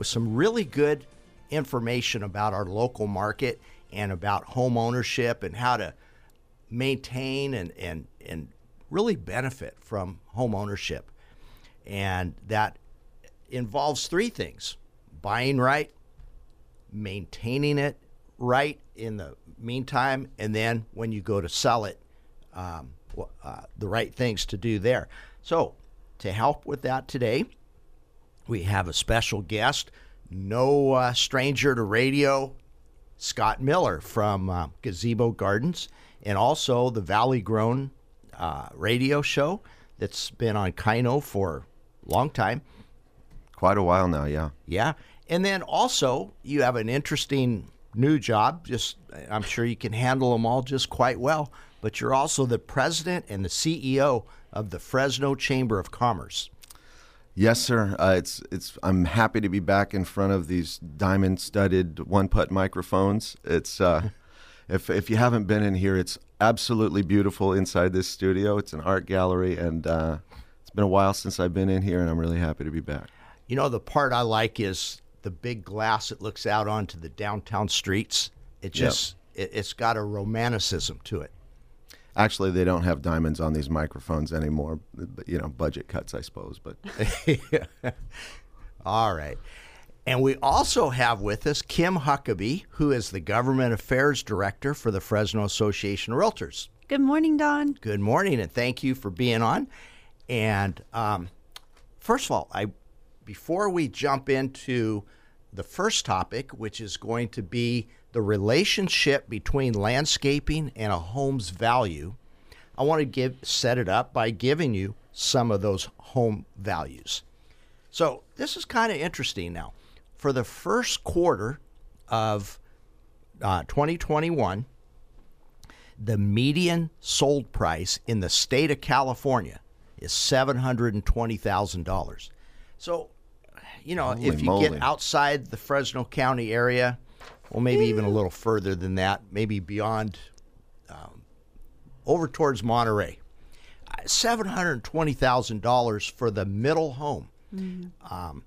with some really good information about our local market and about home ownership and how to maintain and, and, and really benefit from home ownership. And that involves three things buying right, maintaining it right in the meantime, and then when you go to sell it, um, uh, the right things to do there. So, to help with that today, we have a special guest, no uh, stranger to radio, Scott Miller from uh, Gazebo Gardens, and also the Valley Grown uh, radio show that's been on Kino for a long time. Quite a while now, yeah. Yeah. And then also, you have an interesting new job. Just, I'm sure you can handle them all just quite well. But you're also the president and the CEO of the Fresno Chamber of Commerce. Yes, sir. Uh, it's it's. I'm happy to be back in front of these diamond-studded one-putt microphones. It's uh, if if you haven't been in here, it's absolutely beautiful inside this studio. It's an art gallery, and uh, it's been a while since I've been in here, and I'm really happy to be back. You know, the part I like is the big glass that looks out onto the downtown streets. It just yep. it, it's got a romanticism to it. Actually, they don't have diamonds on these microphones anymore. You know, budget cuts, I suppose. But all right. And we also have with us Kim Huckabee, who is the Government Affairs Director for the Fresno Association of Realtors. Good morning, Don. Good morning, and thank you for being on. And um, first of all, I before we jump into the first topic, which is going to be the relationship between landscaping and a home's value, I want to give set it up by giving you some of those home values. So this is kind of interesting now. For the first quarter of uh, 2021, the median sold price in the state of California is $720,000. So you know, Holy if you moly. get outside the Fresno County area, well, maybe even a little further than that, maybe beyond, um, over towards Monterey, seven hundred twenty thousand dollars for the middle home. Mm-hmm. Um,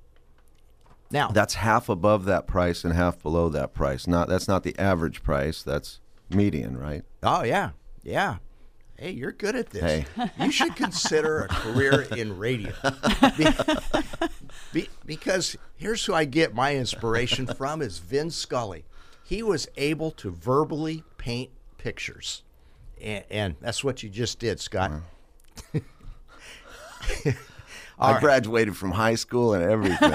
now that's half above that price and half below that price. Not that's not the average price. That's median, right? Oh yeah, yeah. Hey, you're good at this. Hey. You should consider a career in radio. Be, be, because here's who I get my inspiration from is Vin Scully. He was able to verbally paint pictures. And, and that's what you just did, Scott. Wow. I graduated from high school and everything.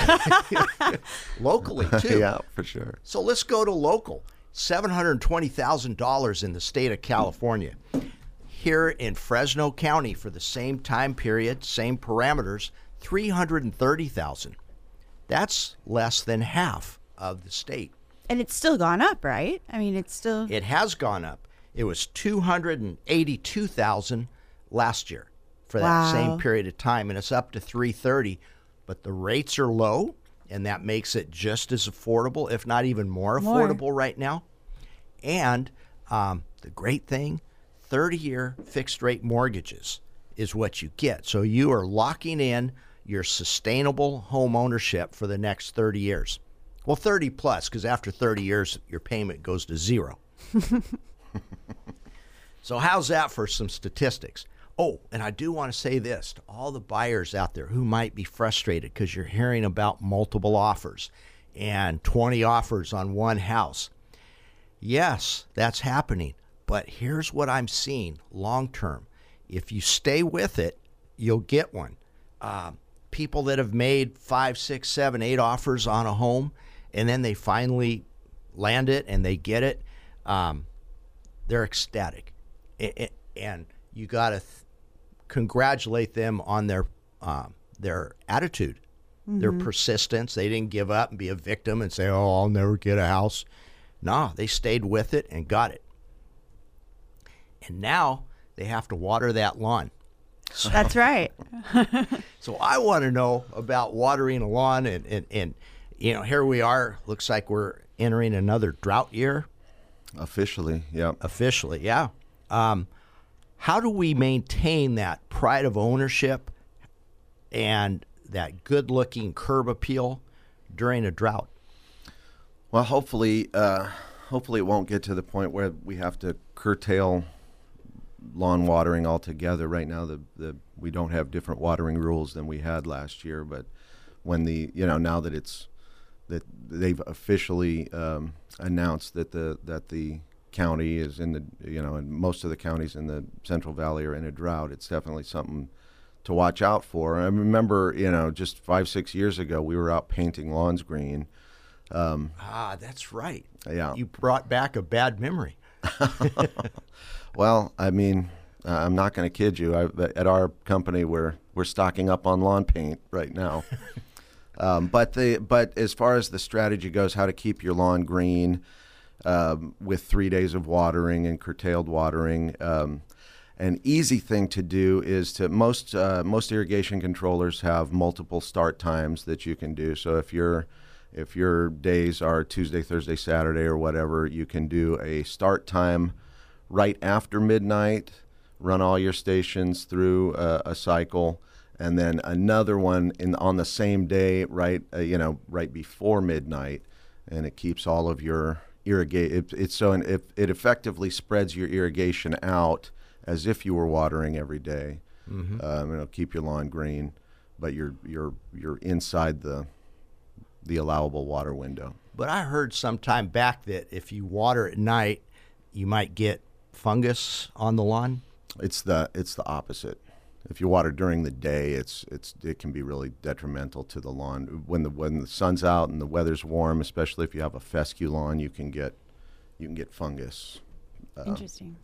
Locally, too. yeah, for sure. So let's go to local. $720,000 in the state of California here in Fresno County for the same time period, same parameters, 330,000. That's less than half of the state. And it's still gone up, right? I mean, it's still It has gone up. It was 282,000 last year for that wow. same period of time and it's up to 330, but the rates are low and that makes it just as affordable, if not even more, more. affordable right now. And um, the great thing 30 year fixed rate mortgages is what you get. So you are locking in your sustainable home ownership for the next 30 years. Well, 30 plus, because after 30 years, your payment goes to zero. so, how's that for some statistics? Oh, and I do want to say this to all the buyers out there who might be frustrated because you're hearing about multiple offers and 20 offers on one house. Yes, that's happening. But here's what I'm seeing long term. If you stay with it, you'll get one. Uh, people that have made five, six, seven, eight offers on a home, and then they finally land it and they get it, um, they're ecstatic. And you got to th- congratulate them on their uh, their attitude their persistence. They didn't give up and be a victim and say, "Oh, I'll never get a house." No, they stayed with it and got it. And now they have to water that lawn. That's right. So I want to know about watering a lawn, and, and, and you know, here we are. Looks like we're entering another drought year Officially, yeah. officially. Yeah. Um, how do we maintain that pride of ownership and that good-looking curb appeal during a drought? Well, hopefully, uh, hopefully it won't get to the point where we have to curtail lawn watering altogether. Right now, the, the we don't have different watering rules than we had last year. But when the you know now that it's that they've officially um, announced that the that the county is in the you know and most of the counties in the Central Valley are in a drought. It's definitely something to watch out for. I remember you know just five six years ago we were out painting lawns green. Ah, that's right. Yeah. You brought back a bad memory. Well, I mean, uh, I'm not going to kid you. I, at our company, we're we're stocking up on lawn paint right now. um, but the but as far as the strategy goes, how to keep your lawn green um, with three days of watering and curtailed watering. Um, an easy thing to do is to most uh, most irrigation controllers have multiple start times that you can do. So if your if your days are Tuesday, Thursday, Saturday, or whatever, you can do a start time right after midnight. Run all your stations through a, a cycle, and then another one in on the same day, right? Uh, you know, right before midnight, and it keeps all of your irrigate. It, it's so and it, it effectively spreads your irrigation out as if you were watering every day. Um, it'll keep your lawn green, but you're you're you're inside the the allowable water window. But I heard some time back that if you water at night, you might get fungus on the lawn. It's the it's the opposite. If you water during the day, it's it's it can be really detrimental to the lawn. When the when the sun's out and the weather's warm, especially if you have a fescue lawn, you can get you can get fungus, Interesting.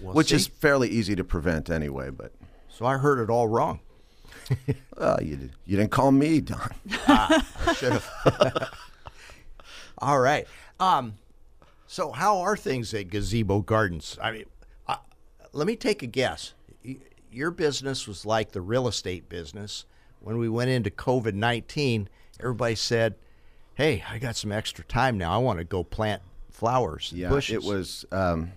Well, which see? is fairly easy to prevent anyway. But so I heard it all wrong. uh, you you didn't call me, Don. Should have. all right. Um, so how are things at Gazebo Gardens? I mean, uh, let me take a guess. Your business was like the real estate business. When we went into COVID nineteen, everybody said, "Hey, I got some extra time now. I want to go plant flowers, Yeah, bushes." it was. Um,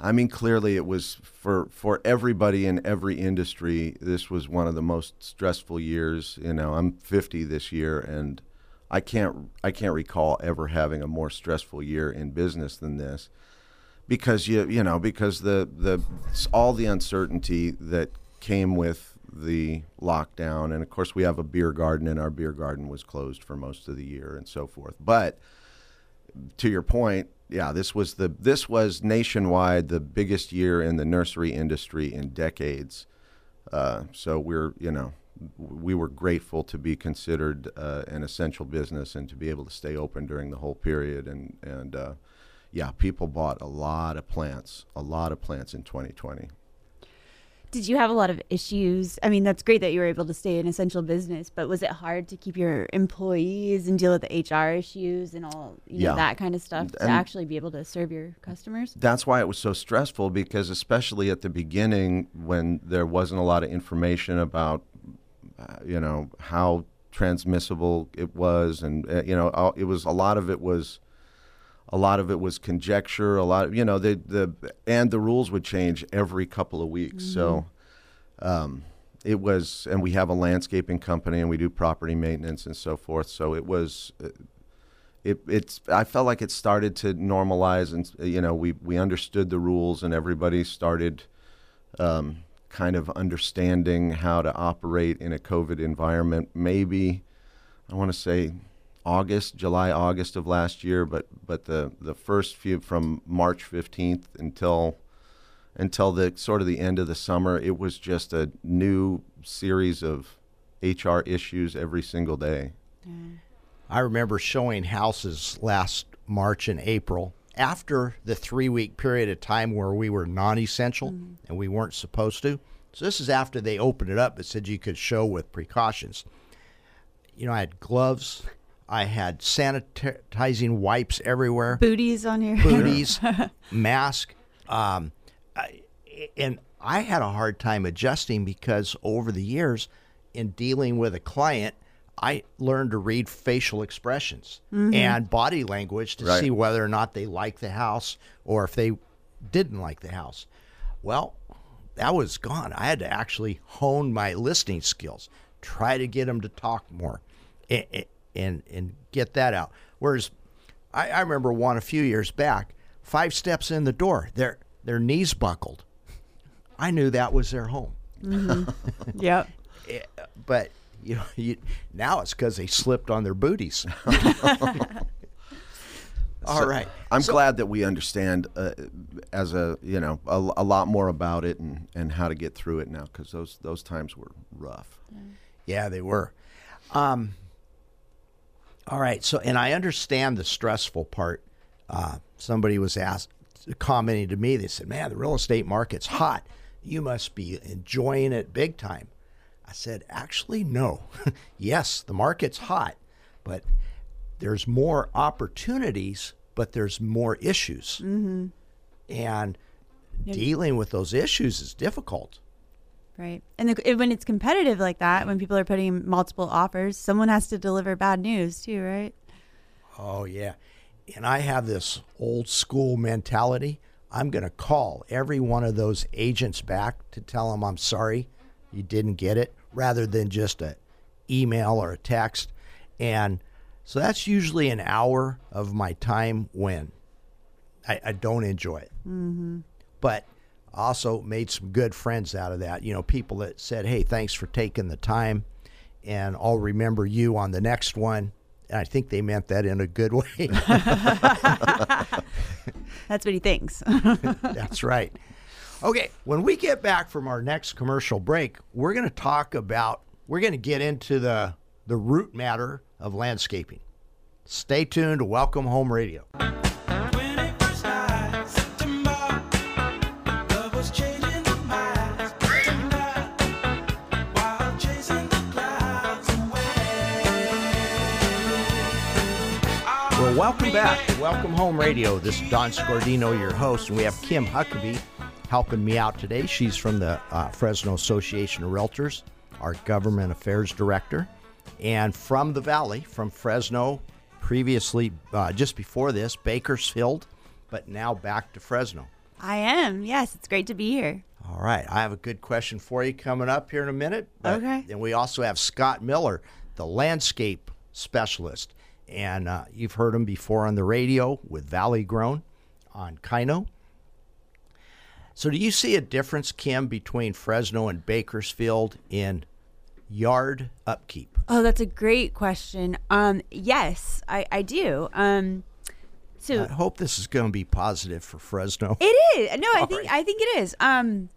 I mean, clearly, it was for for everybody in every industry. This was one of the most stressful years. You know, I'm 50 this year, and I can't I can't recall ever having a more stressful year in business than this, because you you know because the the all the uncertainty that came with the lockdown, and of course we have a beer garden, and our beer garden was closed for most of the year, and so forth. But to your point, yeah, this was the this was nationwide the biggest year in the nursery industry in decades. Uh, so we're you know we were grateful to be considered uh, an essential business and to be able to stay open during the whole period and and uh, yeah, people bought a lot of plants, a lot of plants in 2020. Did you have a lot of issues? I mean, that's great that you were able to stay an essential business, but was it hard to keep your employees and deal with the HR issues and all you know, Yeah. that kind of stuff to actually be able to serve your customers? that's why it was so stressful because especially at the beginning when there wasn't a lot of information about uh, you know how transmissible it was and uh, you know it was a lot of it was a lot of it was conjecture a lot of, you know the the and the rules would change every couple of weeks. So um, it was and we have a landscaping company and we do property maintenance and so forth. So it was uh, it, it's I felt like it started to normalize and you know we we understood the rules and everybody started um, kind of understanding how to operate in a COVID environment. Maybe I want to say August, July, August of last year, but but the the first few from March fifteenth until until the sort of the end of the summer, it was just a new series of HR issues every single day. I remember showing houses last March and April after the three week period of time where we were non essential mm. and we weren't supposed to. So, this is after they opened it up. It said you could show with precautions. you know, I had gloves, I had sanitizing wipes everywhere, Booties on your booties, mask, um, I, and I had a hard time adjusting because over the years, in dealing with a client, I learned to read facial expressions and body language to Right. see whether or not they like the house or if they didn't like the house. Well, that was gone. I had to actually hone my listening skills, try to get them to talk more, and and, and get that out. Whereas I, I remember one a few years back, five steps in the door, their their knees buckled. I knew that was their home, Yep. Eh, but you know, you, now it's because they slipped on their booties. All right. I'm glad that we understand uh, as a you know a, a lot more about it and, and how to get through it now because those those times were rough. Yeah, they were. Um, all right. So, and I understand the stressful part. Uh, somebody was asked, commenting to me, they said, man, the real estate market's hot. You must be enjoying it big time. I said, actually, no. yes, the market's hot, but there's more opportunities, but there's more issues. Mm-hmm. And dealing with those issues is difficult. Right. And the, when it's competitive like that, when people are putting multiple offers, someone has to deliver bad news too, right? Oh yeah. And I have this old school mentality. I'm going to call every one of those agents back to tell them I'm sorry you didn't get it rather than just a email or a text. And so that's usually an hour of my time when I, I don't enjoy it. Mm-hmm. But also made some good friends out of that. You know, people that said, hey, thanks for taking the time and I'll remember you on the next one. And I think they meant that in a good way. That's what he thinks. That's right. Okay, when we get back from our next commercial break, we're going to talk about we're going to get into the the root matter of landscaping. Stay tuned to Welcome Home Radio. Welcome back to Welcome Home Radio. This is Don Scordino, your host, and we have Kim Huckabee helping me out today. She's from the uh, Fresno Association of Realtors, our government affairs director, and from the Valley, from Fresno, previously, uh, just before this, Bakersfield, but now back to Fresno. I am. Yes, it's great to be here. All right, I have a good question for you coming up here in a minute. Okay. And we also have Scott Miller, the landscape specialist, and uh, you've heard him before on the radio with Valley Grown on Kino. So, do you see a difference, Kim, between Fresno and Bakersfield in yard upkeep? Oh, that's a great question. Um, yes, I, I do. Um, so I hope this is going to be positive for Fresno. It is. No, I think. I think it is. Um,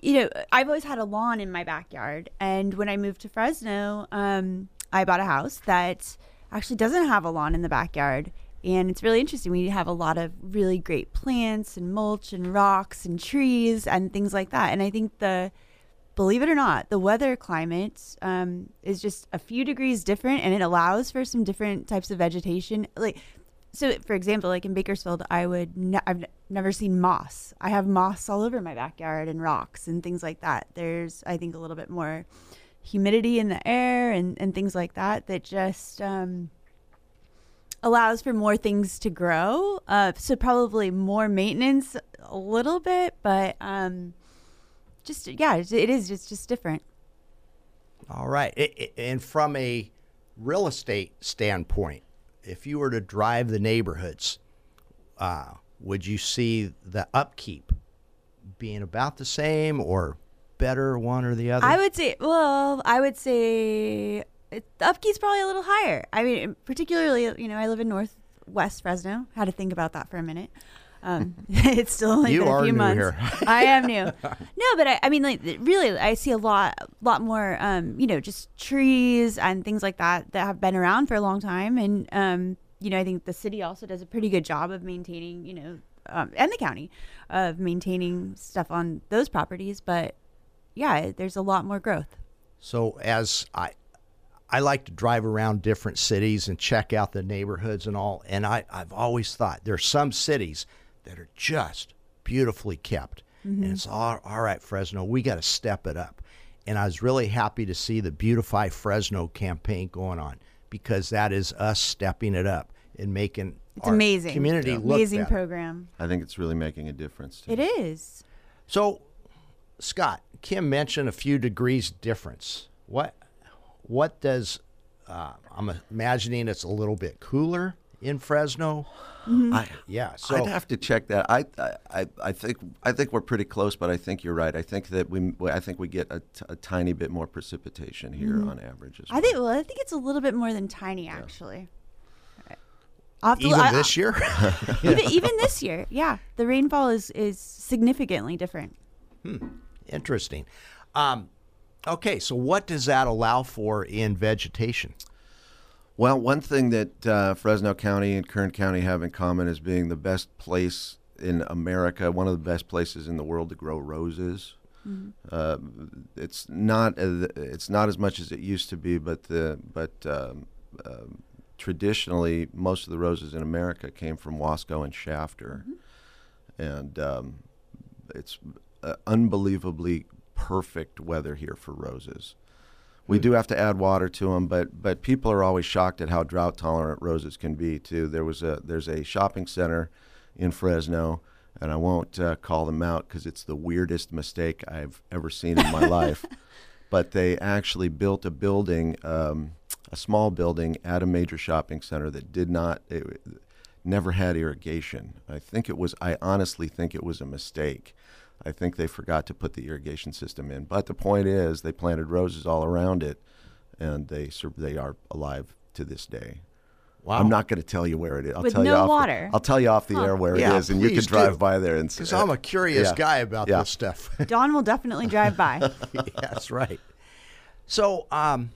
you know, I've always had a lawn in my backyard, and when I moved to Fresno, um, I bought a house that actually doesn't have a lawn in the backyard, and it's really interesting. We have a lot of really great plants and mulch and rocks and trees and things like that, and I think the believe it or not, the weather climate um, is just a few degrees different, and it allows for some different types of vegetation. Like, so for example, like in Bakersfield, I would ne- I've never seen moss. I have moss all over my backyard and rocks and things like that. There's, I think, a little bit more humidity in the air and and things like that that just um, allows for more things to grow. Uh, so probably more maintenance a little bit, but um, just yeah, it is. it is just different. All right. I- I- and from a real estate standpoint, if you were to drive the neighborhoods, uh, would you see the upkeep being about the same or better, one or the other? I would say, well, I would say it, the upkeep's probably a little higher. I mean, particularly, you know, I live in Northwest Fresno. Had to think about that for a minute. Um, it's still only You been a are few new months. here. I am new. No, but I, I mean, like, really, I see a lot, lot more, um, you know, just trees and things like that that have been around for a long time. And, um, you know, I think the city also does a pretty good job of maintaining, you know, um, and the county of maintaining stuff on those properties. But yeah, there's a lot more growth. So as I I like to drive around different cities and check out the neighborhoods and all. And I, I've always thought there's some cities that are just beautifully kept. And mm-hmm. it's all, all right, Fresno, we got to step it up. And I was really happy to see the Beautify Fresno campaign going on because that is us stepping it up and making It's our amazing. community look amazing better. program. I think it's really making a difference. Too. It is. So, Scott, Kim mentioned a few degrees difference. What what does uh, I'm imagining it's a little bit cooler in Fresno. Mm-hmm. I, Yeah, so I'd have to check that. I, I, I think I think we're pretty close, but I think you're right. I think that we I think we get a, t- a tiny bit more precipitation here mm-hmm. on average. As I think. Well, I think it's a little bit more than tiny, actually. I'll have to- even I- this year. even, even this year, yeah, the rainfall is is significantly different. Hmm. Interesting. Um, okay, so what does that allow for in vegetation? Well, one thing that uh, Fresno County and Kern County have in common is being the best place in America, one of the best places in the world to grow roses. Uh, it's not uh, it's not as much as it used to be, but the but um, um, traditionally most of the roses in America came from Wasco and Shafter, and um, it's uh, unbelievably perfect weather here for roses. We do have to add water to them, but but people are always shocked at how drought tolerant roses can be. Too, there was a there's a shopping center in Fresno, and I won't uh, call them out because it's the weirdest mistake I've ever seen in my life. But they actually built a building, um, a small building at a major shopping center that did not, it, never had irrigation. I think it was. I honestly think it was a mistake. I think they forgot to put the irrigation system in. But the point is, they planted roses all around it, and they they are alive to this day. Wow. I'm not going to tell you where it is. I'll With tell you no off the- water. I'll tell you off the air where Yeah, it is, and you can drive do. by there and see. Because I'm a curious yeah. guy about Yeah. this stuff. Don will definitely drive by. That's right. So, um,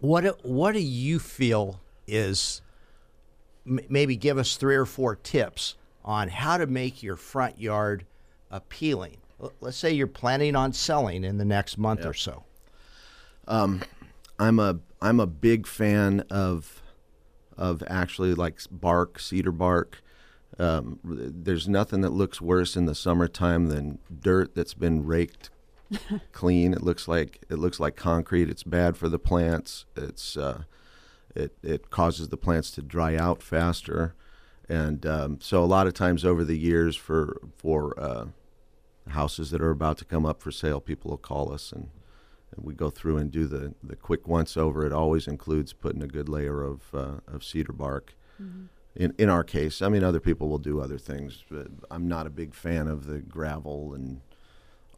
what do- what do you feel is m- maybe give us three or four tips on how to make your front yard appealing? Let's say you're planning on selling in the next month or so. I'm a I'm a big fan of of actually like bark, cedar bark. Um, there's nothing that looks worse in the summertime than dirt that's been raked clean. It looks like it looks like concrete. It's bad for the plants. It's uh, it it causes the plants to dry out faster, and um, so a lot of times over the years for for uh, houses that are about to come up for sale, people will call us and, and we go through and do the, the quick once over. It always includes putting a good layer of, uh, of cedar bark. In, in our case, I mean, other people will do other things. But I'm not a big fan of the gravel and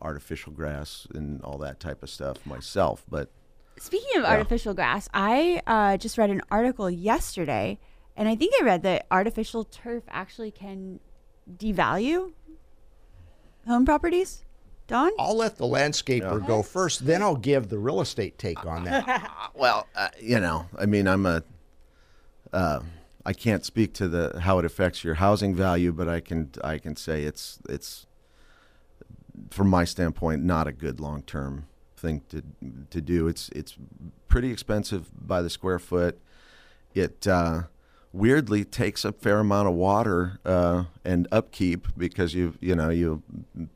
artificial grass and all that type of stuff myself. But Speaking of artificial grass, I uh, just read an article yesterday, and I think I read that artificial turf actually can devalue home properties. Don? I'll let the landscaper go first, then I'll give the real estate take on that. well, uh, you know, I mean, I'm a. Uh, I can't speak to the how it affects your housing value, but I can I can say it's it's from my standpoint not a good long term thing to to do. It's it's pretty expensive by the square foot. It uh, weirdly takes a fair amount of water uh, and upkeep because you you know you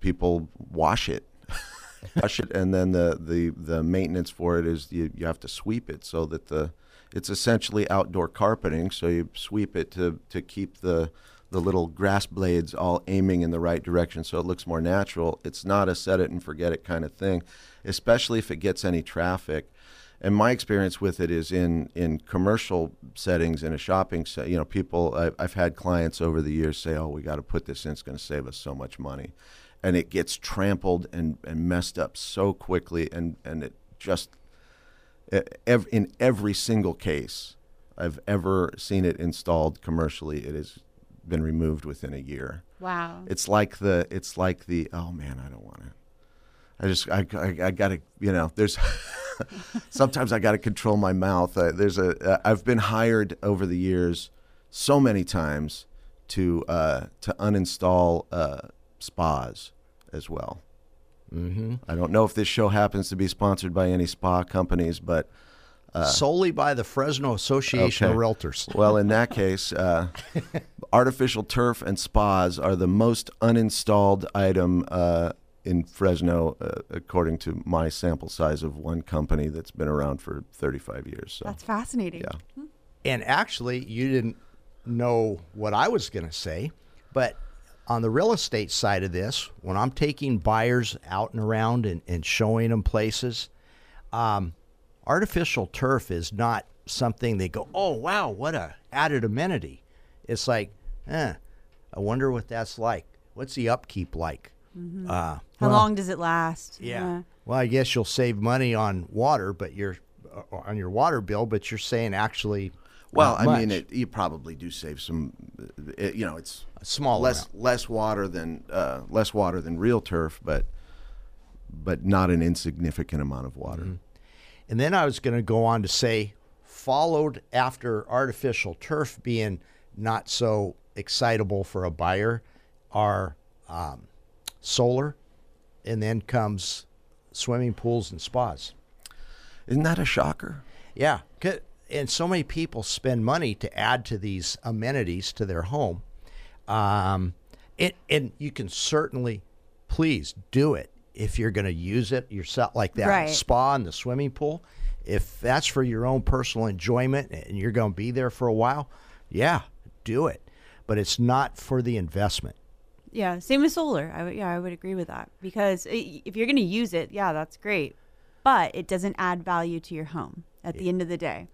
people wash it wash it, and then the, the, the maintenance for it is you, you have to sweep it so that the it's essentially outdoor carpeting. So you sweep it to, to keep the the little grass blades all aiming in the right direction so it looks more natural. It's not a set it and forget it kind of thing, especially if it gets any traffic. And my experience with it is in, in commercial settings in a shopping set. You know, people I've, I've had clients over the years say, "Oh, we got to put this in. It's going to save us so much money," and it gets trampled and, and messed up so quickly, and and it just in every single case I've ever seen it installed commercially, it has been removed within a year. Wow. It's like the it's like the oh man, I don't want to. I just I, I, I gotta you know there's sometimes I gotta control my mouth. Uh, there's a uh, I've been hired over the years so many times to uh, to uninstall uh, spas as well. Mm-hmm. I don't know if this show happens to be sponsored by any spa companies, but solely by the Fresno Association of Realtors. Well, in that case, uh, artificial turf and spas are the most uninstalled item uh, in Fresno, uh, according to my sample size of one company that's been around for 35 years. So, That's fascinating. yeah. And actually, you didn't know what I was going to say, but on the real estate side of this, when I'm taking buyers out and around and, and showing them places, um, artificial turf is not something they go, oh, wow, what a added amenity. It's like, eh, I wonder what that's like. What's the upkeep like? Uh, How well, long does it last? Yeah. Well, I guess you'll save money on water, but you're uh, on your water bill, but you're saying actually. Well, not I mean, it, you probably do save some. uh, It, you know, it's A small less amount. less water than uh, less water than real turf, but but not an insignificant amount of water. Mm-hmm. And then I was going to go on to say, followed after artificial turf being not so excitable for a buyer, are um, solar, and then comes swimming pools and spas. Isn't that a shocker? Yeah. and so many people spend money to add to these amenities to their home, um, it, and you can certainly, please do it if you're going to use it yourself, like that Right. spa and the swimming pool. If that's for your own personal enjoyment and you're going to be there for a while, yeah, do it. But it's not for the investment. Yeah, same with solar. I would, yeah, I would agree with that because i if you're going to use it, yeah, that's great, but it doesn't add value to your home at the end of the day.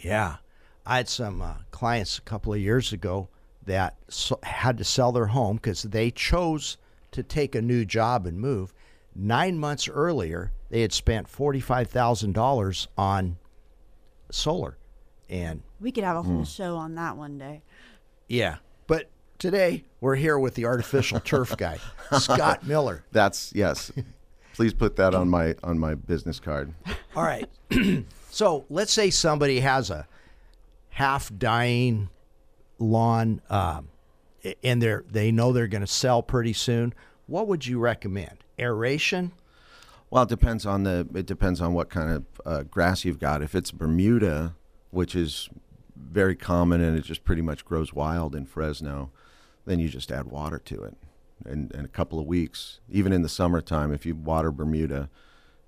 Yeah. I had some uh, clients a couple of years ago that so- had to sell their home because they chose to take a new job and move. Nine months earlier, they had spent $45,000 on solar. And We could have a whole show on that one day. yeah, but today we're here with the artificial turf guy, Scott Miller. That's yes. Please put that on my on my business card. All right. so let's say somebody has a half dying lawn, um, and they're they know they're going to sell pretty soon. What would you recommend? Aeration? Well, it depends on the it depends on what kind of uh, grass you've got. If it's Bermuda, which is very common and it just pretty much grows wild in Fresno, then you just add water to it. And in a couple of weeks, even in the summertime, if you water Bermuda,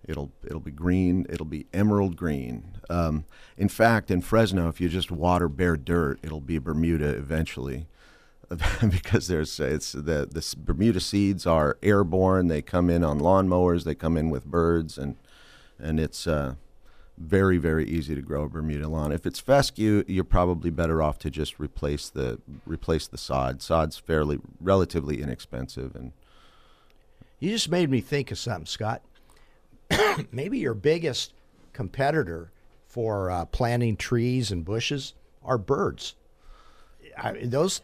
it'll it'll be green. It'll be emerald green. Um, in fact, in Fresno, if you just water bare dirt, it'll be Bermuda eventually. because there's it's the the Bermuda seeds are airborne. They come in on lawnmowers. They come in with birds, and and it's uh, very very easy to grow a Bermuda lawn. If it's fescue, you're probably better off to just replace the replace the sod. Sod's fairly relatively inexpensive, and You just made me think of something, Scott. Maybe your biggest competitor for uh, planting trees and bushes are birds. I, those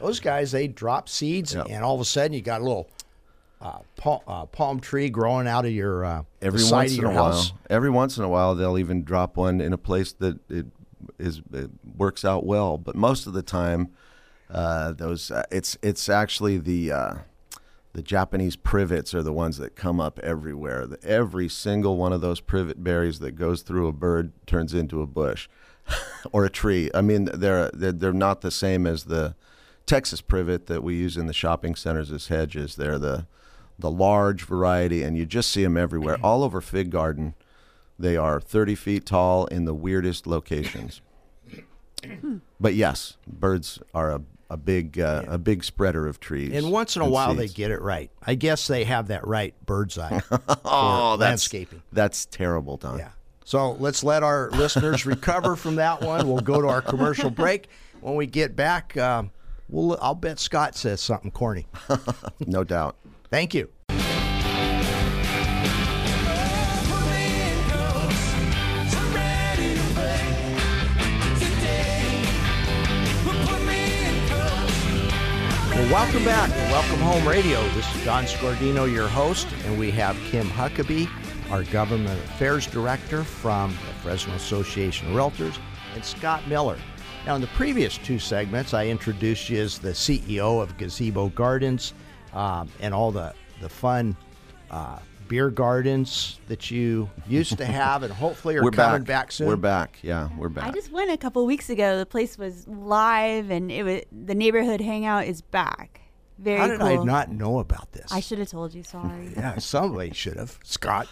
those guys they drop seeds, Yep. and all of a sudden you got a little uh, palm, uh, palm tree growing out of your uh, every side once of in your a while, house. every once in a while, they'll even drop one in a place that it is it works out well. But most of the time, uh, those uh, it's it's actually the uh, the Japanese privets are the ones that come up everywhere. The, every single one of those privet berries that goes through a bird turns into a bush or a tree. I mean, they're they're, they're not the same as the Texas privet that we use in the shopping centers as hedges. They're the the large variety, and you just see them everywhere, all over Fig Garden. They are 30 feet tall in the weirdest locations. but yes, birds are a, a big uh, a big spreader of trees. And once in a while they seeds. get it right. I guess they have that right bird's eye for oh, that's landscaping. That's terrible, Don. Yeah. So let's let our listeners recover from that one. We'll go to our commercial break. When we get back, um, we'll, I'll bet Scott says something corny. No doubt. Thank you. Welcome back and welcome home radio. This is Don Scordino, your host, and we have Kim Huckabee, our government affairs director from the Fresno Association of Realtors, and Scott Miller. Now, in the previous two segments, I introduced you as the CEO of Gazebo Gardens um, and all the, the fun uh, beer gardens that you used to have, and hopefully are we're coming back. back soon. We're back. Yeah, we're back. I just went a couple weeks ago. The place was live, and it was the neighborhood hangout is back. Very How did cool. I not know about this? I should have told you. Sorry. yeah, somebody should have. Scott.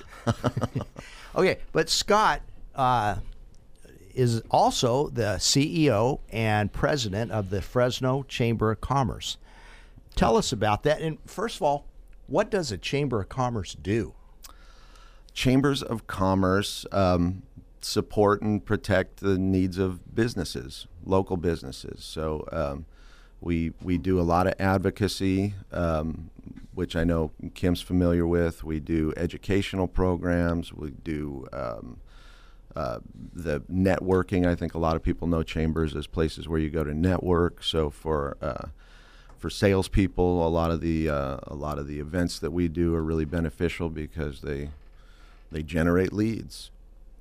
okay, but Scott uh, is also the CEO and president of the Fresno Chamber of Commerce. Tell us about that. And first of all, what does a Chamber of Commerce do? chambers of commerce um, support and protect the needs of businesses, local businesses. So um, we we do a lot of advocacy, um, which I know Kim's familiar with. We do educational programs. We do. Um, uh, the networking, I think a lot of people know chambers as places where you go to network. So for uh, for salespeople, a lot of the uh, a lot of the events that we do are really beneficial because they they generate leads.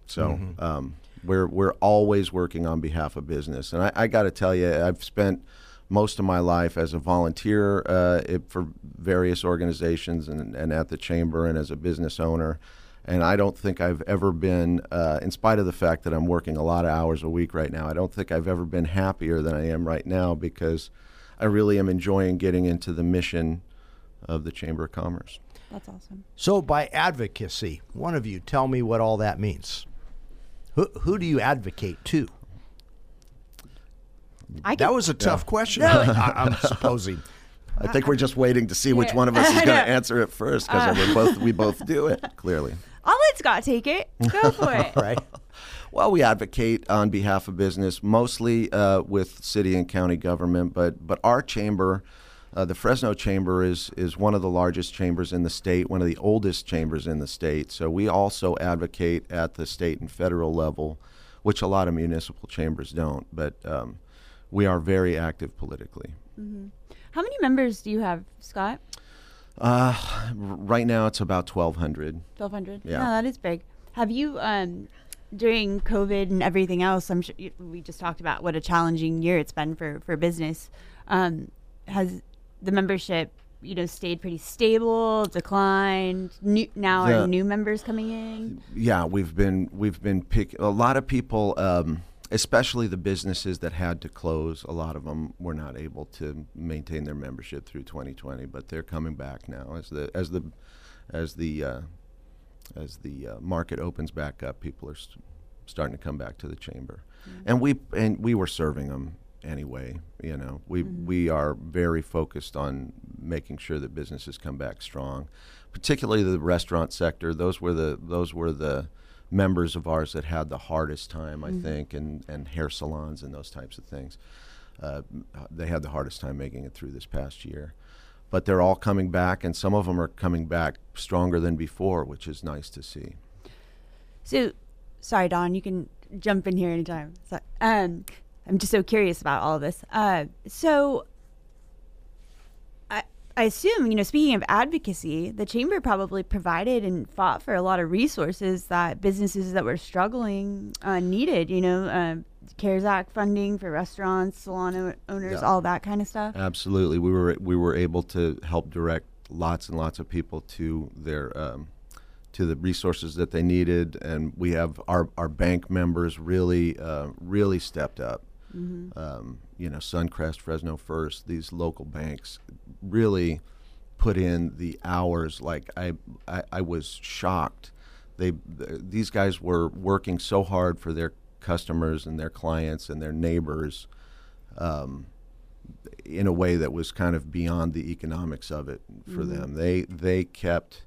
So um, we're we're always working on behalf of business, and I, I got to tell you, I've spent most of my life as a volunteer uh, it, for various organizations and, and at the chamber and as a business owner. And I don't think I've ever been, uh, in spite of the fact that I'm working a lot of hours a week right now, I don't think I've ever been happier than I am right now because I really am enjoying getting into the mission of the Chamber of Commerce. That's awesome. So, by advocacy, one of you tell me what all that means. Who, who do you advocate to? I That can- was a tough question. I, I'm supposing. I think we're just waiting to see which one of us is going to answer it first because we uh. both we both do it clearly. I'll let Scott take it. Go for it. Right? Well, we advocate on behalf of business, mostly uh, with city and county government, but but our chamber, uh, the Fresno Chamber, is is one of the largest chambers in the state, one of the oldest chambers in the state. So we also advocate at the state and federal level, which a lot of municipal chambers don't. But um, we are very active politically. How many members do you have, Scott? Uh, right now, it's about twelve hundred. Twelve hundred. Yeah. No, that is big. Have you um during COVID and everything else? I'm sure you, we just talked about what a challenging year it's been for for business. Um, has the membership you know stayed pretty stable, declined? New, now The- are new members coming in? yeah, we've been we've been pick a lot of people, um, especially the businesses that had to close. A lot of them were not able to maintain their membership through 2020, but they're coming back now as the as the as the uh, as the uh, market opens back up. People are st- starting to come back to the chamber, and we and we were serving them anyway. You know, we we are very focused on making sure that businesses come back strong, particularly the restaurant sector. Those were the those were the members of ours that had the hardest time, I think, and and hair salons and those types of things. Uh, they had the hardest time making it through this past year. But they're all coming back, and some of them are coming back stronger than before, which is nice to see. So, sorry, Don, you can jump in here anytime. So, um, I'm just so curious about all of this. Uh, so, I, I assume, you know, speaking of advocacy, the chamber probably provided and fought for a lot of resources that businesses that were struggling uh, needed. You know, uh, CARES Act funding for restaurants, salon owners, Yeah. all that kind of stuff. Absolutely, we were we were able to help direct lots and lots of people to their um, to the resources that they needed, and we have our our bank members really uh, really stepped up. Um, you know, Suncrest, Fresno First, these local banks really put in the hours. Like I I, I was shocked. They these guys were working so hard for their customers and their clients and their neighbors in a way that was kind of beyond the economics of it for them. They they kept,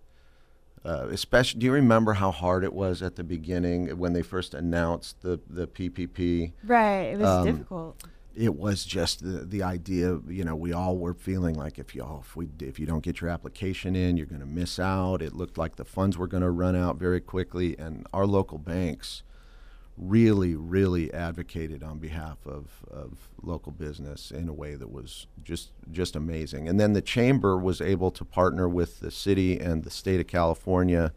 uh, especially. Do you remember how hard it was at the beginning when they first announced the the PPP? Right. It was Um, difficult. It was just the the idea. You know, we all were feeling like if you oh, if we if you don't get your application in, you're going to miss out. It looked like the funds were going to run out very quickly, and our local banks really, really advocated on behalf of, of local business in a way that was just just amazing. And then the chamber was able to partner with the city and the state of California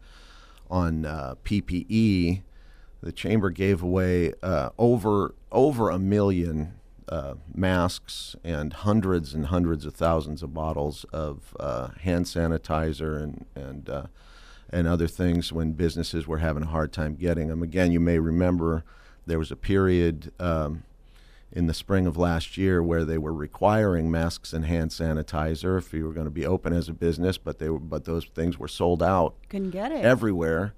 on uh, PPE. The chamber gave away uh, over over a million uh, masks and hundreds and hundreds of thousands of bottles of uh, hand sanitizer and and uh, and other things when businesses were having a hard time getting them. Again, you may remember there was a period um, in the spring of last year where they were requiring masks and hand sanitizer if you were going to be open as a business, but they were, but those things were sold out Couldn't get it. everywhere.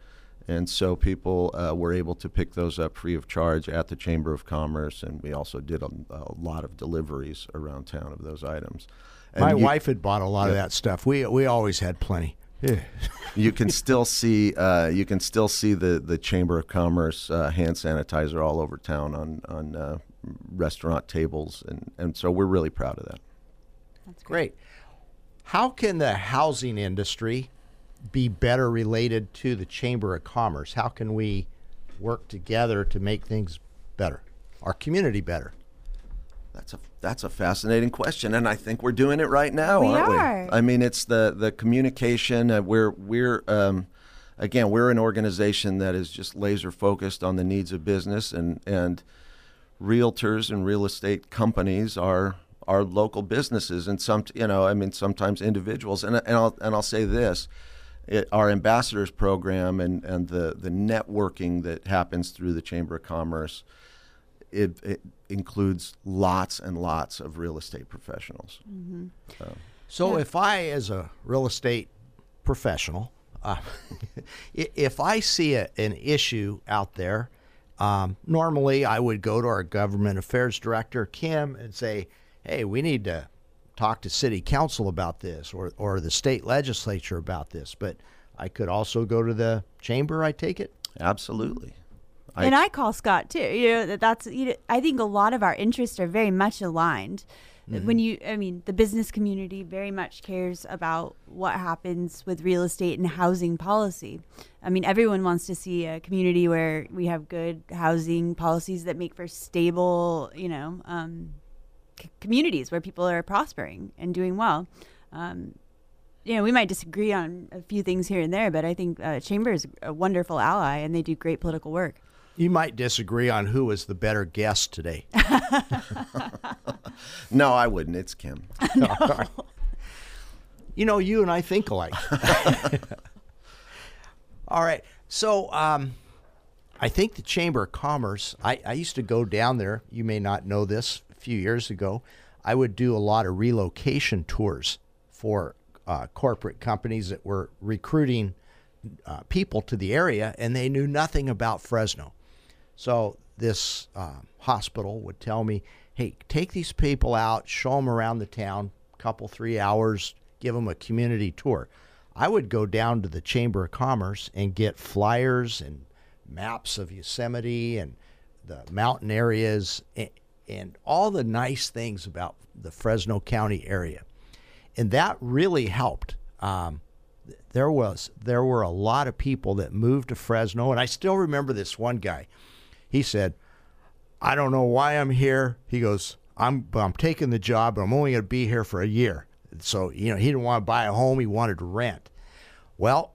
And so people uh, were able to pick those up free of charge at the Chamber of Commerce, and we also did a, a lot of deliveries around town of those items. And My you- wife had bought a lot of that stuff. We we always had plenty. Yeah. you can still see uh, you can still see the, the Chamber of Commerce uh, hand sanitizer all over town on on uh, restaurant tables, and, and so we're really proud of that. That's Great. How can the housing industry be better related to the Chamber of Commerce? How can we work together to make things better, our community better? That's a that's a fascinating question, and I think we're doing it right now, We aren't are. we? I mean, it's the the communication. Uh, we're we're um, again we're an organization that is just laser focused on the needs of business, and and realtors and real estate companies are are local businesses, and some you know I mean sometimes individuals, and and I'll and I'll say this. It, our ambassadors program and, and the, the networking that happens through the Chamber of Commerce it, it includes lots and lots of real estate professionals. So if I, as a real estate professional, uh, if I see a, an issue out there, um, normally I would go to our government affairs director, Kim, and say, hey, we need to talk to city council about this or, or the state legislature about this. But I could also go to the chamber, I take it? Absolutely. And I call Scott too. You know that that's. You know, I think a lot of our interests are very much aligned. When you, I mean, the business community very much cares about what happens with real estate and housing policy. I mean, everyone wants to see a community where we have good housing policies that make for stable, you know, um, c- communities where people are prospering and doing well. Um, you know, we might disagree on a few things here and there, but I think uh, Chamber is a wonderful ally and they do great political work. You might disagree on who was the better guest today. no, I wouldn't. It's Kim. You know, you and I think alike. All right. So, um, I think the Chamber of Commerce, I, I used to go down there. You may not know this a few years ago. I would do a lot of relocation tours for uh, corporate companies that were recruiting uh, people to the area, and they knew nothing about Fresno. So this um, hospital would tell me, "Hey, take these people out, show them around the town, couple three hours, give them a community tour." I would go down to the Chamber of Commerce and get flyers and maps of Yosemite and the mountain areas and, and all the nice things about the Fresno County area, and that really helped. Um, there was there were a lot of people that moved to Fresno, and I still remember this one guy. He said, "I don't know why I'm here." He goes, "I'm but I'm taking the job, but I'm only going to be here for a year." So you know he didn't want to buy a home; he wanted to rent. Well,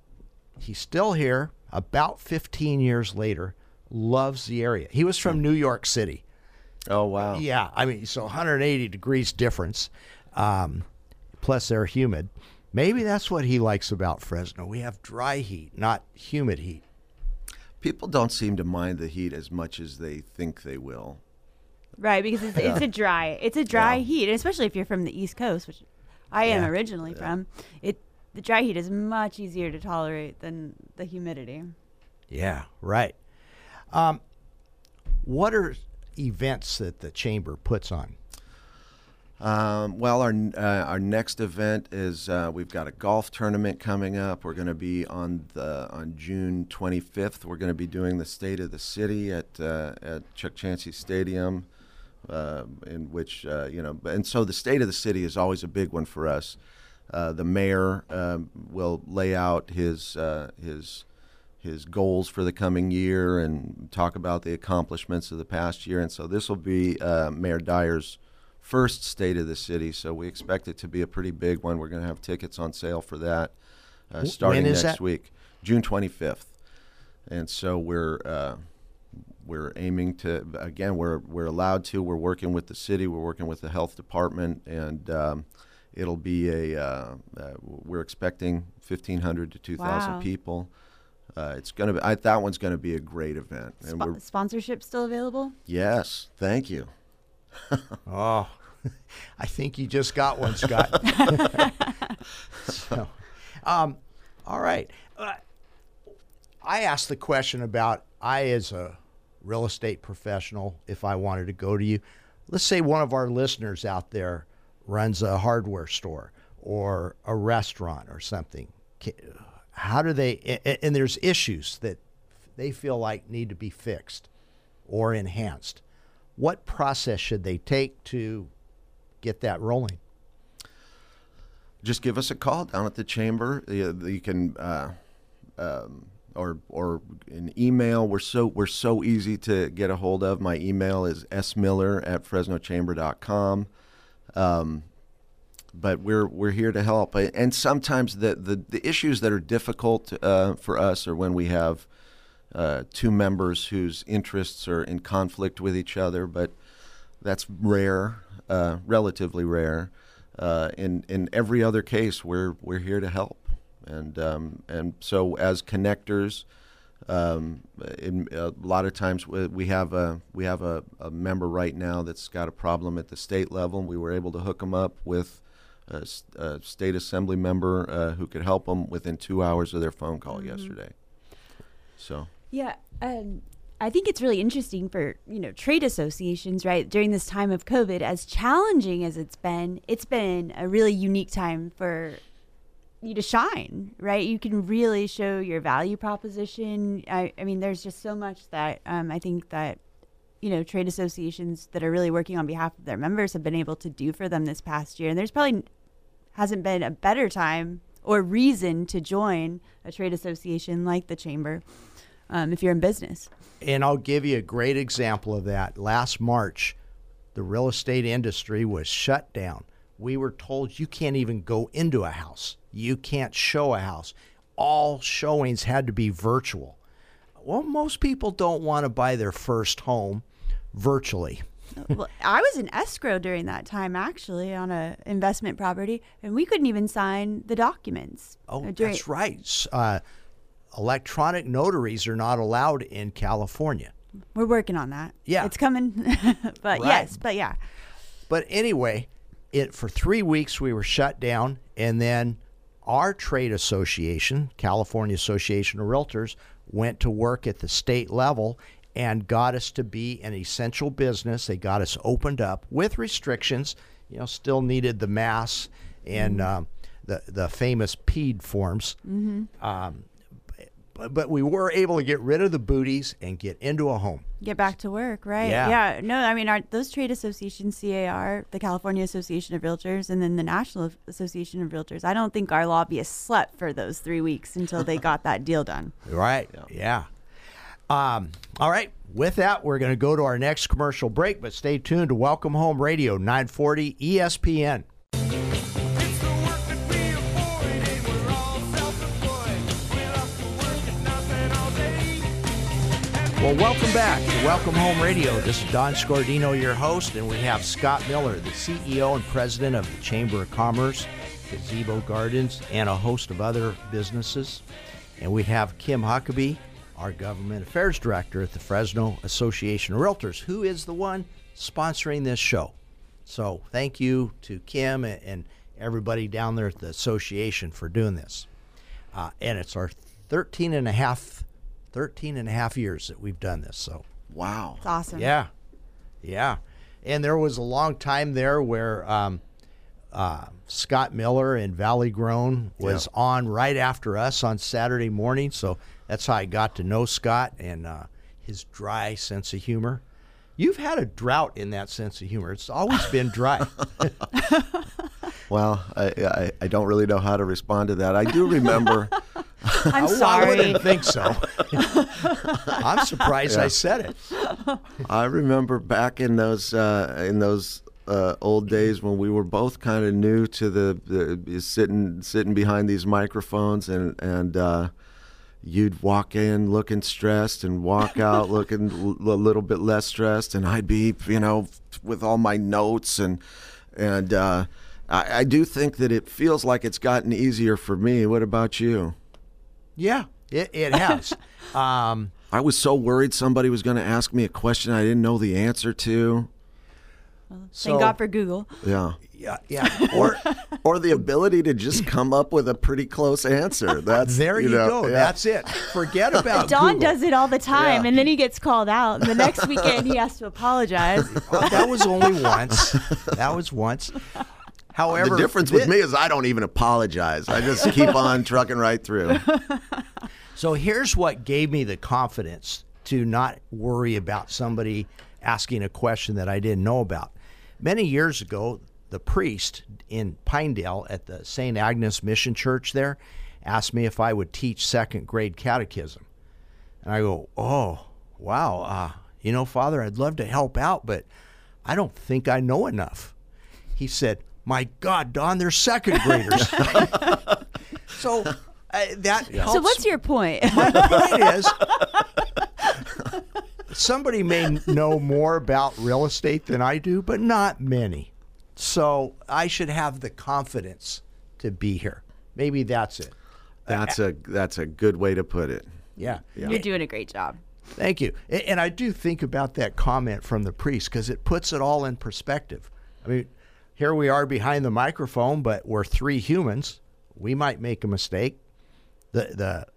he's still here. About 15 years later, loves the area. He was from New York City. Oh wow. Yeah, I mean, so 180 degrees difference. Um, plus, they're humid. Maybe that's what he likes about Fresno. We have dry heat, not humid heat. People don't seem to mind the heat as much as they think they will. Right, because it's, it's a dry, it's a dry Yeah. heat, and especially if you're from the East Coast, which I am Yeah. originally from. It the dry heat is much easier to tolerate than the humidity. Yeah, right. Um, what are events that the chamber puts on? Um, well, our uh, our next event is uh, we've got a golf tournament coming up. We're going to be on the on June 25th. We're going to be doing the State of the City at uh, at Chukchansi Stadium, uh, in which uh, you know, and so the State of the City is always a big one for us. Uh, the mayor um, will lay out his his his goals for the coming year and talk about the accomplishments of the past year. And so this will be Mayor Dyer's first state of the city. So we expect it to be a pretty big one. We're going to have tickets on sale for that uh, starting next that? week, June 25th. And so we're uh, we're aiming to again we're we're allowed to. We're working with the city. We're working with the health department and. Um, It'll be a uh, uh, we're expecting 1,500 to 2,000 Wow. people. Uh, it's gonna be I, that one's gonna be a great event, and Spo- sponsorship still available? yes, thank you. Oh, I think you just got one, Scott. so, um, all right. Uh, I asked the question about I, as a real estate professional, if I wanted to go to you. Let's say one of our listeners out there runs a hardware store or a restaurant or something. How do they, and there's issues that they feel like need to be fixed or enhanced. What process should they take to get that rolling? just give us a call down at the chamber. You, you can, uh, um, or or an email. We're so we're so easy to get a hold of. My email is smiller at fresnochamber.com. Um, but we're we're here to help. And sometimes the the, the issues that are difficult uh, for us are when we have uh, two members whose interests are in conflict with each other. But that's rare, uh, relatively rare. Uh, in in every other case, we're we're here to help, and um, and so as connectors, um, in a lot of times we we have a we have a, a member right now that's got a problem at the state level. We were able to hook them up with a state assembly member uh, who could help them within two hours of their phone call yesterday. So Yeah, um, I think it's really interesting for you know trade associations, right? During this time of COVID, as challenging as it's been, it's been a really unique time for you to shine, right? You can really show your value proposition. I, I mean, there's just so much that um, I think that you know trade associations that are really working on behalf of their members have been able to do for them this past year, and there's probably hasn't been a better time or reason to join a trade association like the chamber um, if you're in business. And I'll give you a great example of that. Last March, the real estate industry was shut down. We were told you can't even go into a house, you can't show a house. All showings had to be virtual. Well, most people don't want to buy their first home virtually. well, I was in escrow during that time, actually, on a investment property, and we couldn't even sign the documents. Oh, uh, during- that's right. Uh, electronic notaries are not allowed in California. We're working on that. Yeah. it's coming. but Right. yes, but yeah, But anyway, it for three weeks we were shut down, and then our trade association, California Association of Realtors, went to work at the state level and got us to be an essential business. They got us opened up with restrictions. You know, still needed the mass and um, the the famous PEAD forms. Um, but, but we were able to get rid of the booties and get into a home. get back to work, right? Yeah. Yeah. No, I mean, our, those trade associations, CAR, the California Association of Realtors, and then the National Association of Realtors. I don't think our lobbyists slept for those three weeks until they got that deal done. Right. Yeah. Um, all right. With that, we're going to go to our next commercial break, but stay tuned to Welcome Home Radio 940 ESPN. Well, welcome back to Welcome Home Radio. This is Don Scordino, your host, and we have Scott Miller, the CEO and president of the Chamber of Commerce, Gazebo Gardens, and a host of other businesses. And we have Kim Huckabee, our government affairs director at the Fresno Association of Realtors, who is the one sponsoring this show. So thank you to Kim and- everybody down there at the association for doing this. Uh, and it's our 13 and a half 13 and a half years that we've done this. So wow, It's awesome. yeah, yeah. And there was a long time there where um, uh, Scott Miller and Valley Grown was on right after us on Saturday morning. So that's how I got to know Scott and uh, his dry sense of humor. You've had a drought in that sense of humor. It's always been dry. Well, I, I, I don't really know how to respond to that. I do remember. I'm Oh, I sorry. wouldn't think so. I'm surprised I said it. I remember back in those uh, in those uh, old days when we were both kind of new to the, the sitting sitting behind these microphones and and uh, you'd walk in looking stressed and walk out looking l- a little bit less stressed and I'd be you know with all my notes and and uh, I, I do think that it feels like it's gotten easier for me. What about you? Yeah, it, it has. um, I was so worried somebody was going to ask me a question I didn't know the answer to. so, Thank God for Google. Yeah. yeah, yeah. Or Or the ability to just come up with a pretty close answer. That's there you, know, go. yeah. That's it. Forget about it. Don Google. does it all the time, Yeah. and then he gets called out. And the next weekend, he has to apologize. Oh, that was only once. That was once. However, the difference with me is I don't even apologize. I just keep on trucking right through. So here's what gave me the confidence to not worry about somebody asking a question that I didn't know about. Many years ago, the priest in Pinedale at the St. Agnes Mission Church there asked me if I would teach second grade catechism. And I go, "Oh, wow. Uh, you know, Father, I'd love to help out, but I don't think I know enough." He said, "My God, Don, they're second graders." so uh, that helps So, what's your point? my point is somebody may know more about real estate than I do, but not many. So I should have the confidence to be here. Maybe that's it. That's a that's a good way to put it. Yeah. You're doing a great job. Thank you. A- And I do think about that comment from the priest because it puts it all in perspective. I mean, here we are behind the microphone, but we're three humans. We might make a mistake. The the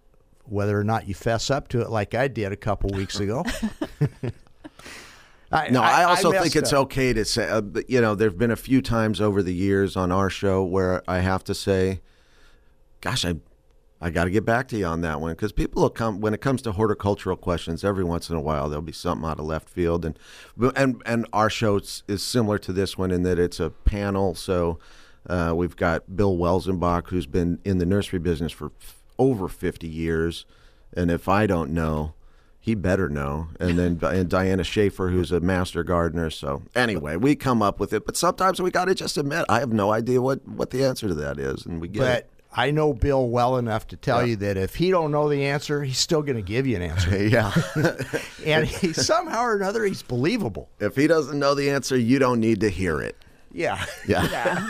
whether or not you fess up to it like I did a couple weeks ago. I, No, I, also think it's up. okay to say. Uh, you know, there've been a few times over the years on our show where I have to say, "Gosh, I, I got to get back to you on that one," because people will come when it comes to horticultural questions. Every once in a while, there'll be something out of left field, and and and our show is similar to this one in that it's a panel. So uh, we've got Bill Welzenbach, who's been in the nursery business for f- over fifty years, and if I don't know he better know. And then and Diana Schaefer, who's a master gardener. So anyway, we come up with it, but sometimes we got to just admit I have no idea what what the answer to that is, and we get But it. I know Bill well enough to tell you that if he don't know the answer, he's still going to give you an answer. Yeah. and he somehow or another he's believable. if he doesn't know the answer, you don't need to hear it. Yeah. Yeah.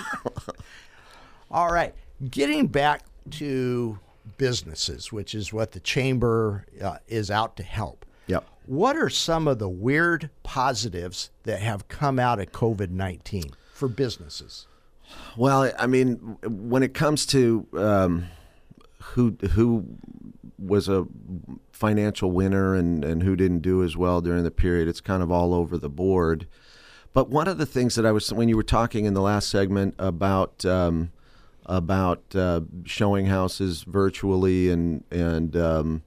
All right. Getting back to businesses, which is what the chamber uh, is out to help. Yep. What are some of the weird positives that have come out of COVID 19 for businesses? Well, I mean, when it comes to um, who who was a financial winner and, and who didn't do as well during the period, it's kind of all over the board. But one of the things that I was when you were talking in the last segment about um, about uh, showing houses virtually and and um,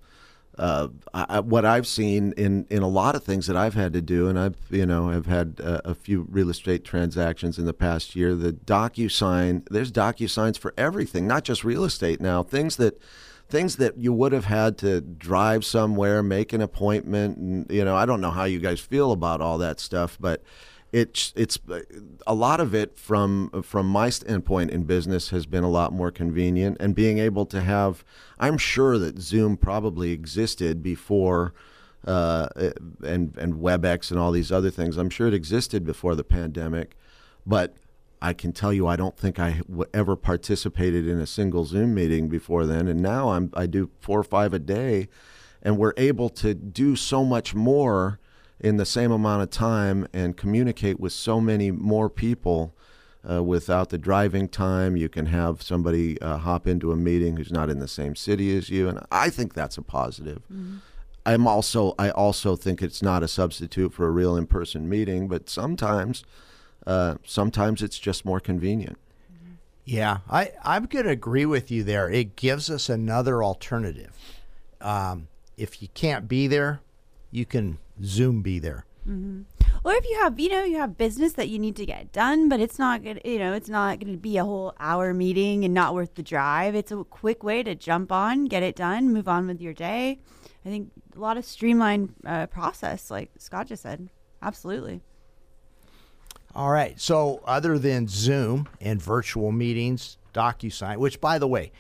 uh, I, what I've seen in, in a lot of things that I've had to do, and I've you know I've had a, a few real estate transactions in the past year. The DocuSign, there's DocuSigns for everything, not just real estate now. Things that things that you would have had to drive somewhere, make an appointment, and you know I don't know how you guys feel about all that stuff, but it's it's a lot of it from from my standpoint in business has been a lot more convenient and being able to have I'm sure that Zoom probably existed before uh, and and WebEx and all these other things. I'm sure it existed before the pandemic but I can tell you I don't think I ever participated in a single Zoom meeting before then. And now I'm I do four or five a day and we're able to do so much more in the same amount of time and communicate with so many more people uh, without the driving time. You can have somebody uh, hop into a meeting who's not in the same city as you, and I think that's a positive. I'm also I also think it's not a substitute for a real in-person meeting, but sometimes uh, sometimes it's just more convenient. Yeah, I, I'm going to agree with you there. It gives us another alternative. Um, if you can't be there, you can Zoom be there. Or if you have, you know, you have business that you need to get done, but it's not to, you know, it's not going to be a whole hour meeting and not worth the drive. It's a quick way to jump on, get it done, move on with your day. I think a lot of streamlined uh, process, like Scott just said. Absolutely. All right. So, other than Zoom and virtual meetings, DocuSign, which, by the way,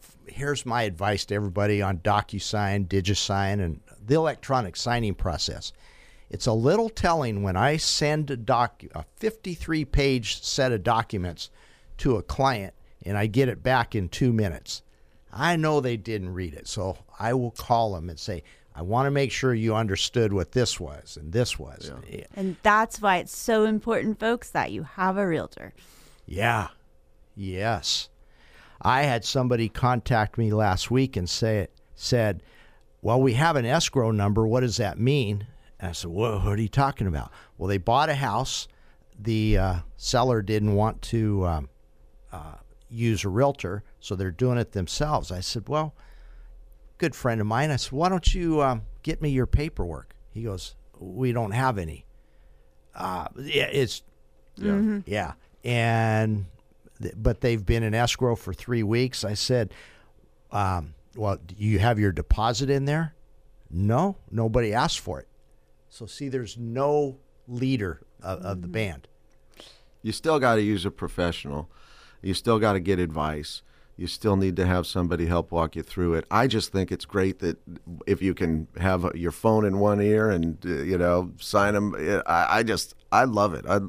f- here's my advice to everybody on DocuSign, DigiSign, and the electronic signing process. It's a little telling when I send a doc, a 53 page set of documents to a client and I get it back in two minutes. I know they didn't read it, so I will call them and say, I want to make sure you understood what this was and this was. Yeah. And that's why it's so important, folks, that you have a realtor. Yeah. Yes. I had somebody contact me last week and say it said, "Well, we have an escrow number. What does that mean?" And I said, "Whoa, what are you talking about?" Well, they bought a house. The uh, seller didn't want to um, uh, use a realtor, so they're doing it themselves. I said, "Well, good friend of mine." I said, "Why don't you um, get me your paperwork?" He goes, "We don't have any." Uh, yeah, it's Yeah. yeah. And th- but they've been in escrow for three weeks. I said, um, "Well, do you have your deposit in there?" No, nobody asked for it. So see, there's no leader of, of the band. You still got to use a professional. You still got to get advice. You still need to have somebody help walk you through it. I just think it's great that if you can have uh, your phone in one ear and uh, you know sign them. I, I just I love it. I,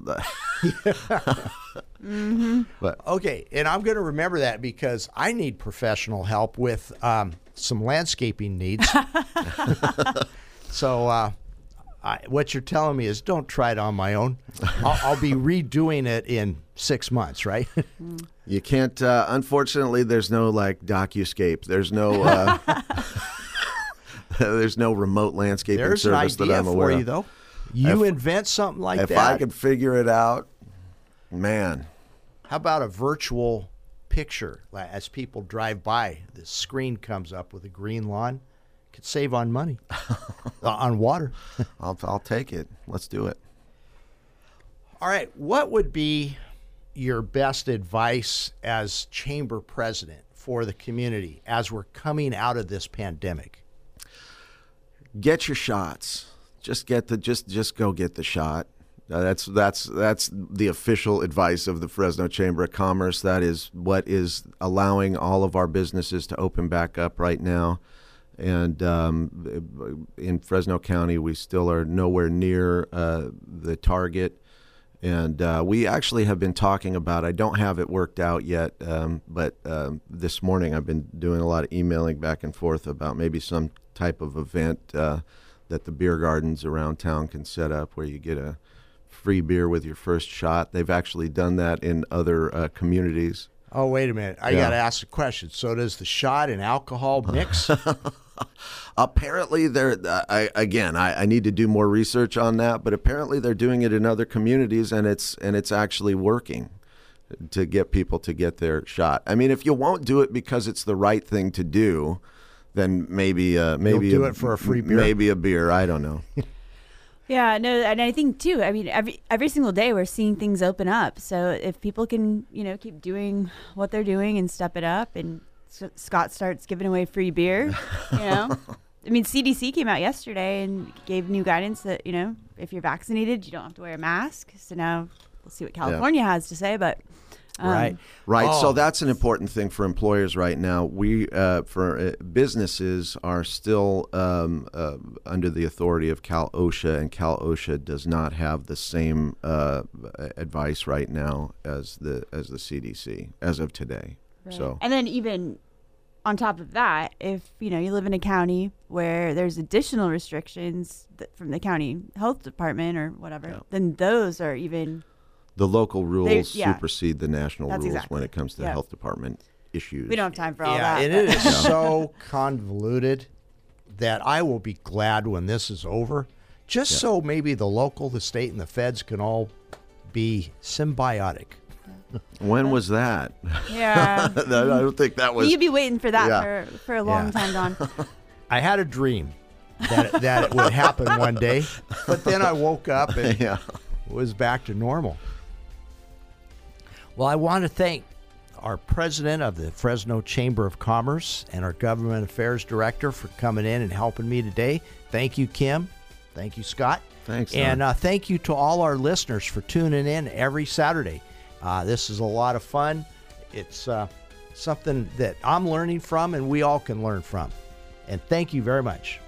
But Okay, and I'm going to remember that because I need professional help with um, some landscaping needs. so, uh, I, what you're telling me is don't try it on my own. I'll, I'll be redoing it in six months, right? you can't. Uh, unfortunately, there's no like DocuScape. There's no. Uh, there's no remote landscaping There's an service that idea I'm aware for aware you, of. though. You If- invent something like if that. If I could figure it out, man. How about a virtual picture? As people drive by, the screen comes up with a green lawn. Could save on money, Uh, on water. I'll I'll take it. Let's do it. All right. What would be your best advice as chamber president for the community as we're coming out of this pandemic? get your shots. Just get the just just go get the shot. Uh, that's that's that's the official advice of the Fresno Chamber of Commerce. That is what is allowing all of our businesses to open back up right now. And um, in Fresno County, we still are nowhere near uh, the target. And uh, we actually have been talking about. I don't have it worked out yet, um, but um, this morning I've been doing a lot of emailing back and forth about maybe some type of event uh, that the beer gardens around town can set up, where you get a free beer with your first shot. They've actually done that in other uh, communities. Oh, wait a minute. I Yeah. got to ask a question. So, does the shot and alcohol mix? Apparently, they're uh, I, again. I, I need to do more research on that, but apparently they're doing it in other communities, and it's and it's actually working to get people to get their shot. I mean, if you won't do it because it's the right thing to do, then maybe uh, maybe do it for a free beer? Maybe a beer. I don't know. Yeah, no, and I think too. I mean, every every single day we're seeing things open up. So if people can, you know, keep doing what they're doing and step it up, and S- Scott starts giving away free beer, you know. I mean, CDC came out yesterday and gave new guidance that you know if you're vaccinated, you don't have to wear a mask. So now we'll see what California has to say. But um, right. Right. Oh. So that's an important thing for employers right now. We, uh, for uh, businesses, are still um, uh, under the authority of Cal OSHA, and Cal OSHA does not have the same uh, advice right now as the as the CDC as of today. So And then even on top of that, if you know you live in a county where there's additional restrictions that, from the county health department or whatever, then those are even the local rules yeah. supersede the national That's rules exactly- when it comes to yeah. health department issues. we don't have time for all yeah, that. and but- it is so convoluted that I will be glad when this is over, just so maybe the local, the state, and the feds can all be symbiotic. When was that? yeah, I don't think that was. you'd be waiting for that Yeah. for, for a long Yeah. time, Don. I had a dream that it, that it would happen one day, but then I woke up and yeah. was back to normal. Well, I want to thank our president of the Fresno Chamber of Commerce and our government affairs director for coming in and helping me today. Thank you, Kim. Thank you, Scott. Thanks. And uh, thank you to all our listeners for tuning in every Saturday. Uh, this is a lot of fun. It's uh, something that I'm learning from and we all can learn from. And thank you very much.